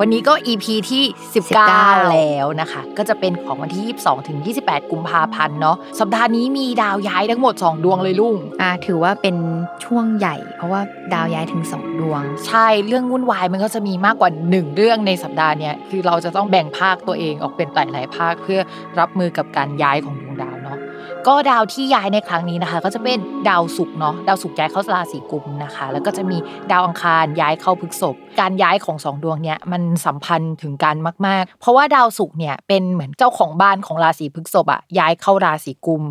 วันนี้ก็ EP ที่ 19 แล้วนะคะ ก็จะเป็นของวันที่ 22 ถึง 28 กุมภาพันธ์เนาะสัปดาห์นี้มีดาวย้ายทั้งหมด 2 ดวงเลยลุงอ่าถือว่าเป็นช่วงใหญ่ เพราะว่าดาวย้ายถึงสองดวง ใช่เรื่องวุ่นวายมันก็จะมีมากกว่า 1 เรื่องในสัปดาห์เนี้ยคือเราจะต้องแบ่งภาคตัวเองออกเป็นหลายๆภาคเพื่อรับมือกับการย้ายของดวงดาวเนาะ ก็ดาวที่ย้ายในครั้งนี้นะคะ ก็จะเป็นดาวศุกร์เนาะดาวศุกร์ย้ายเข้าราศีกุมนะคะ แล้วก็จะมีดาวอังคารย้ายเข้าพฤกษภการย้ายของสองดวงเนี้ยมันสัมพันธ์ถึงกันมาก ๆ เพราะว่าดาวศุกร์เนี่ยเป็นเหมือนเจ้าของบ้านของราศีพฤกษภอะย้ายเข้าราศีกุม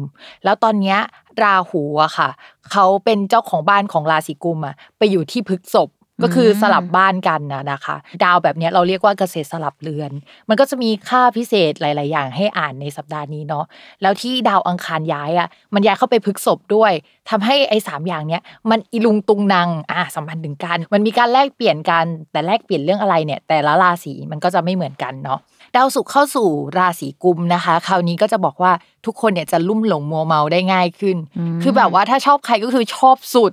แล้วตอนเนี้ยราหูอะค่ะ เขาเป็นเจ้าของบ้านของราศีกุมอะไปอยู่ที่พฤกษภ ก็คือสลับบ้านกันนะนะคะ ดาวแบบเนี้ยเราเรียกว่าเกษตรสลับเรือน มันก็จะมีค่าพิเศษหลาย ๆ อย่างให้อ่านในสัปดาห์นี้เนาะแล้วที่ดาวอังคารย้ายอะมันย้ายเข้าไปพฤษภด้วยทำให้ไอ้สามอย่างเนี้ยมันอีลุงตุงนางอะสัมพันธ์ถึงกัน มันมีการแลกเปลี่ยนกันแต่แลกเปลี่ยนเรื่องอะไรเนี่ย แต่ละราศีมันก็จะไม่เหมือนกันเนาะดาวศุกร์เข้าสู่ราศีกุมนะคะ คราวนี้ก็จะบอกว่าทุกคนเนี่ยจะลุ่มหลงมัวเมาได้ง่ายขึ้น คือแบบว่าถ้าชอบใครก็คือชอบสุด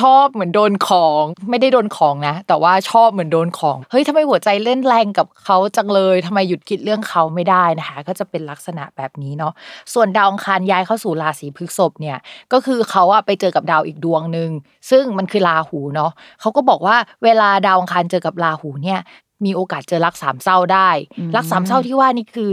ชอบเหมือนโดนของ ไม่ได้โดนของนะ แต่ว่าชอบเหมือนโดนของ เฮ้ยทำไมหัวใจเล่นแรงกับเขาจังเลยทำไมหยุดคิดเรื่องเขาไม่ได้นะคะ ก็จะเป็นลักษณะแบบนี้เนาะ ส่วนดาวอังคารย้ายเข้าสู่ราศีพฤษภเนี่ย ก็คือเขาอะไปเจอกับดาวอีกดวงหนึ่งซึ่งมันคือราหูเนาะเขาก็บอกว่าเวลาดาวอังคารเจอกับราหูเนี่ยมีโอกาสเจอรักสามเศร้าได้ รักสามเศร้าที่ว่านี่คือ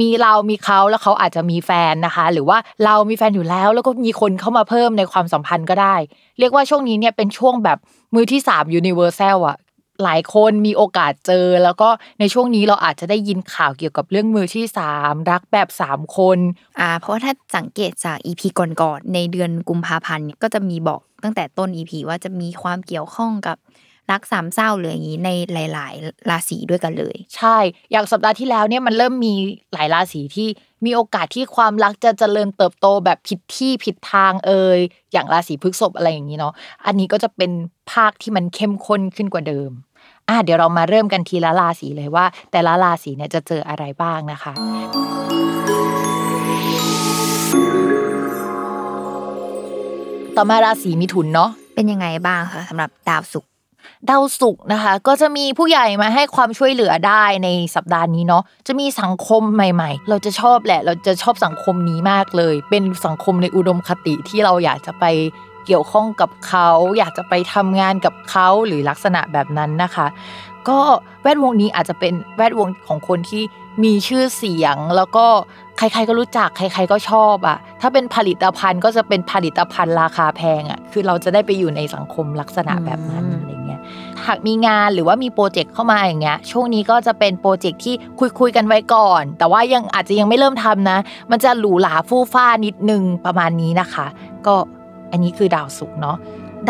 มีเรามีเขาแล้วเขาอาจจะมีแฟนนะคะ หรือว่าเรามีแฟนอยู่แล้ว แล้วก็มีคนเข้ามาเพิ่มในความสัมพันธ์ก็ได้ เรียกว่าช่วงนี้เนี่ยเป็นช่วงแบบมือที่สาม universal อะหลายคนมีโอกาสเจอ แล้วก็ในช่วงนี้เราอาจจะได้ยินข่าวเกี่ยวกับเรื่องมือที่สามรักแบบสามคนอ่าเพราะว่าถ้าสังเกตจากอีพีก่อนๆในเดือนกุมภาพันธ์เนี่ยก็จะมีบอกตั้งแต่ต้นอีพีว่าจะมีความเกี่ยวข้องกับ รักสามเศร้าหรืออย่างนี้ในหลาย ๆ ราศีด้วยกันเลย ใช่ อย่างสัปดาห์ที่แล้วเนี่ยมันเริ่มมีหลายราศีที่มีโอกาสที่ความรักจะเจริญเติบโตแบบผิดที่ผิดทางเอ่ยอย่างราศีพฤษภอะไรอย่างนี้เนาะอันนี้ก็จะเป็นภาคที่มันเข้มข้นขึ้นกว่าเดิมอะเดี๋ยวเรามาเริ่มกันทีละราศีเลยว่า แต่ละราศีเนี่ยจะเจออะไรบ้างนะคะ ต่อมาราศีมิถุนเนาะเป็นยังไงบ้างคะสำหรับดาวศุกร์ ดาวศุกร์นะคะ ก็จะมีผู้ใหญ่มาให้ความช่วยเหลือได้ในสัปดาห์นี้เนาะจะมีสังคมใหม่ ๆ เราจะชอบแหละ เราจะชอบสังคมนี้มากเลย เป็นสังคมในอุดมคติที่เราอยากจะไปเกี่ยวข้องกับเขา อยากจะไปทำงานกับเขาหรือลักษณะแบบนั้นนะคะ ก็แวดวงนี้อาจจะเป็นแวดวงของคนที่ มีชื่อเสียงแล้วก็ใครๆก็รู้จักใครๆก็ชอบอะ ถ้าเป็นผลิตภัณฑ์ก็จะเป็นผลิตภัณฑ์ราคาแพงอะ คือเราจะได้ไปอยู่ในสังคมลักษณะแบบนั้นอะไรเงี้ย หากมีงานหรือว่ามีโปรเจกต์เข้ามาอย่างเงี้ย ช่วงนี้ก็จะเป็นโปรเจกต์ที่คุยคุยๆกันไว้ก่อน แต่ว่ายังอาจจะยังไม่เริ่มทำนะ มันจะหรูหราฟู่ฟ้านิดนึงประมาณนี้นะคะ ก็อันนี้คือดาวศุกร์เนาะ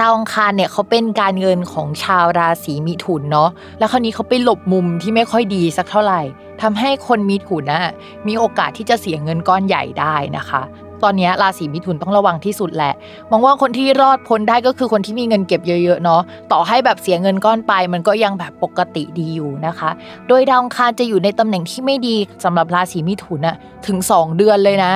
ดาวอังคารเนี่ยเขาเป็นการเงินของชาวราศีมิถุนเนาะแล้วคราวนี้เขาไปหลบมุมที่ไม่ค่อยดีสักเท่าไหร่ทำให้คนมิถุนนะมีโอกาสที่จะเสียเงินก้อนใหญ่ได้นะคะ ตอนนี้ราศีมิถุนต้องระวังที่สุดแหละมองว่าคนที่รอดพ้นได้ก็คือคนที่มีเงินเก็บเยอะๆเนาะต่อให้แบบเสียเงินก้อนไป มันก็ยังแบบปกติดีอยู่นะคะ โดยดาวอังคารจะอยู่ในตำแหน่งที่ไม่ดีสำหรับราศีมิถุนอะถึง 2 เดือนเลยนะ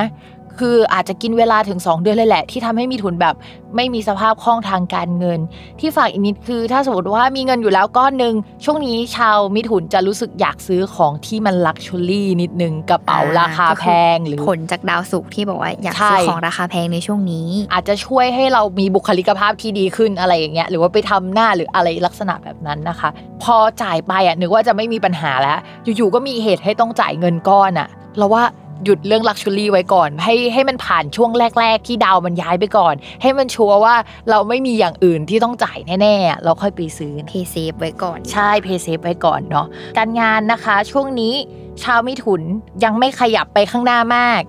คืออาจจะกินเวลาถึง 2 เดือนเลยแหละ ที่ทำให้มิถุนแบบไม่มีสภาพคล่องทางการเงิน ที่ฝากอีกนิดคือถ้าสมมติว่ามีเงินอยู่แล้วก้อนหนึ่งช่วงนี้ชาวมิถุนจะรู้สึกอยากซื้อของที่มัน luxury นิดนึงกระเป๋าราคาแพงหรือผลจากดาวศุกร์ที่บอกว่าอยากใช่ซื้อของราคาแพงในช่วงนี้ อาจจะช่วยให้เรามีบุคลิกภาพที่ดีขึ้นอะไรอย่างเงี้ยหรือว่าไปทำหน้าหรืออะไรลักษณะแบบนั้นนะคะ พอจ่ายไปอะนึกว่าจะไม่มีปัญหาแล้ว อยู่ๆก็มีเหตุให้ต้องจ่ายเงินก้อนอะเราว่า หยุดเรื่อง luxury ไว้ก่อน ให้ให้มันผ่านช่วงแรก ๆ ที่ดาวมันย้ายไปก่อน ให้มันชัวร์ว่าเราไม่มีอย่างอื่นที่ต้องจ่ายแน่ๆ เราค่อยไปซื้อ play safe ไว้ก่อนใช่ play safe ไว้ก่อนเนาะการงานนะคะ ช่วงนี้ชาวมิถุนยังไม่ขยับไปข้างหน้ามาก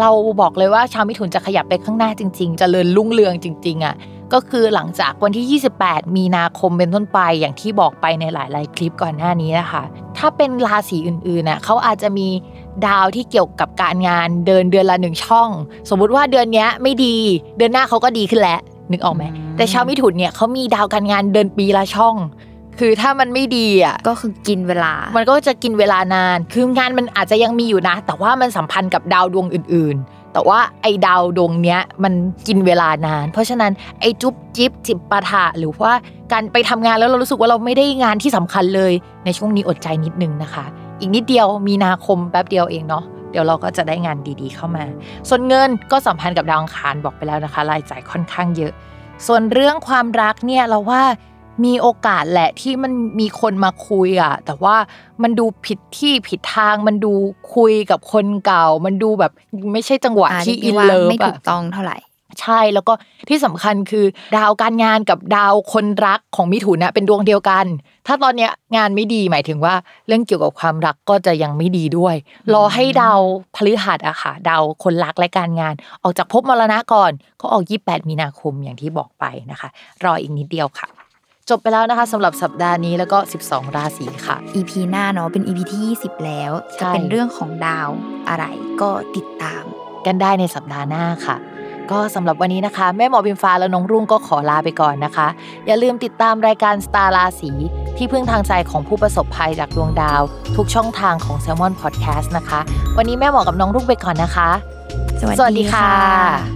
เราบอกเลยว่าชาวมิถุนจะขยับไปข้างหน้าจริงๆจเจริญรุ่งเรืองจริง ๆอะ่ะก็คือหลังจากวันที่ 28 มีนาคมเป็นต้นไปอย่างที่บอกไปในหลาย ๆ คลิปก่อนหน้านี้นะคะ ถ้าเป็นราศีอื่นๆน่ะเขาอาจจะมี ดาวที่เกี่ยวกับการงานเดินเดือนละหนึ่งช่อง สมมุติว่าเดือนนี้ไม่ดี เดือนหน้าเขาก็ดีขึ้นแล้วนึกออกไหมอืมแต่ชาวมิถุนเนี่ยเขามีดาวการงานเดินปีละช่อง คือถ้ามันไม่ดีอะก็คือกินเวลา มันก็จะกินเวลานาน คืองานมันอาจจะยังมีอยู่นะ แต่ว่ามันสัมพันธ์กับดาวดวงอื่น ๆ แต่ว่าไอ้ดาวดวงเนี้ยมันกินเวลานาน เพราะฉะนั้นไอ้จุ๊บจิ๊บจิบปะทะหรือว่าการไปทำงานแล้วเรารู้สึกว่าเราไม่ได้งานที่สำคัญเลย ในช่วงนี้อดใจนิดนึงนะคะ อีกนิดเดียวมีนาคมแป๊บเดียวเองเนาะเดี๋ยวเราก็จะได้งานดีๆ เข้ามา ส่วนเงินก็สัมพันธ์กับดาวอังคารบอกไปแล้วนะคะ รายจ่ายค่อนข้างเยอะ ส่วนเรื่องความรักเนี่ยเราว่ามีโอกาสแหละที่มันมีคนมาคุยอะแต่ว่ามันดูผิดที่ผิดทางมันดูคุยกับคนเก่า มันดูแบบไม่ใช่จังหวะที่อินเลิฟไม่ถูอะกต้องเท่าไหร่ ใช่แล้วก็ที่สำคัญคือดาวการงานกับดาวคนรักของมิถุนนะเป็นดวงเดียวกัน ถ้าตอนเนี้ยงานไม่ดีหมายถึงว่า เรื่องเกี่ยวกับความรักก็จะยังไม่ดีด้วย รอให้ดาวพฤหัสอะค่ะดาวคนรักและการงาน ออกจากภพมรณะก่อนก็ออก 28 มีนาคมอย่างที่บอกไปนะคะ รออีกนิดเดียวค่ะ จบไปแล้วนะคะสำหรับสัปดาห์นี้แล้วก็ 12 ราศีค่ะ EP หน้าเนาะเป็น EP ที่ 20 แล้วใช่จะเป็นเรื่องของดาวอะไรก็ติดตาม กันได้ในสัปดาห์หน้าค่ะ ก็สำหรับวันนี้นะคะ แม่หมอบิมฟ้าและน้องรุ่งก็ขอลาไปก่อนนะคะ อย่าลืมติดตามรายการสตาร์ราศีที่พึ่งทางใจของผู้ประสบภัยจากดวงดาว ทุกช่องทางของ s ซ l m o n Podcast นะคะ วันนี้แม่หมอกับน้องรุ่งไปก่อนนะคะ สวัสสวัสดีดีค่ะค่ะ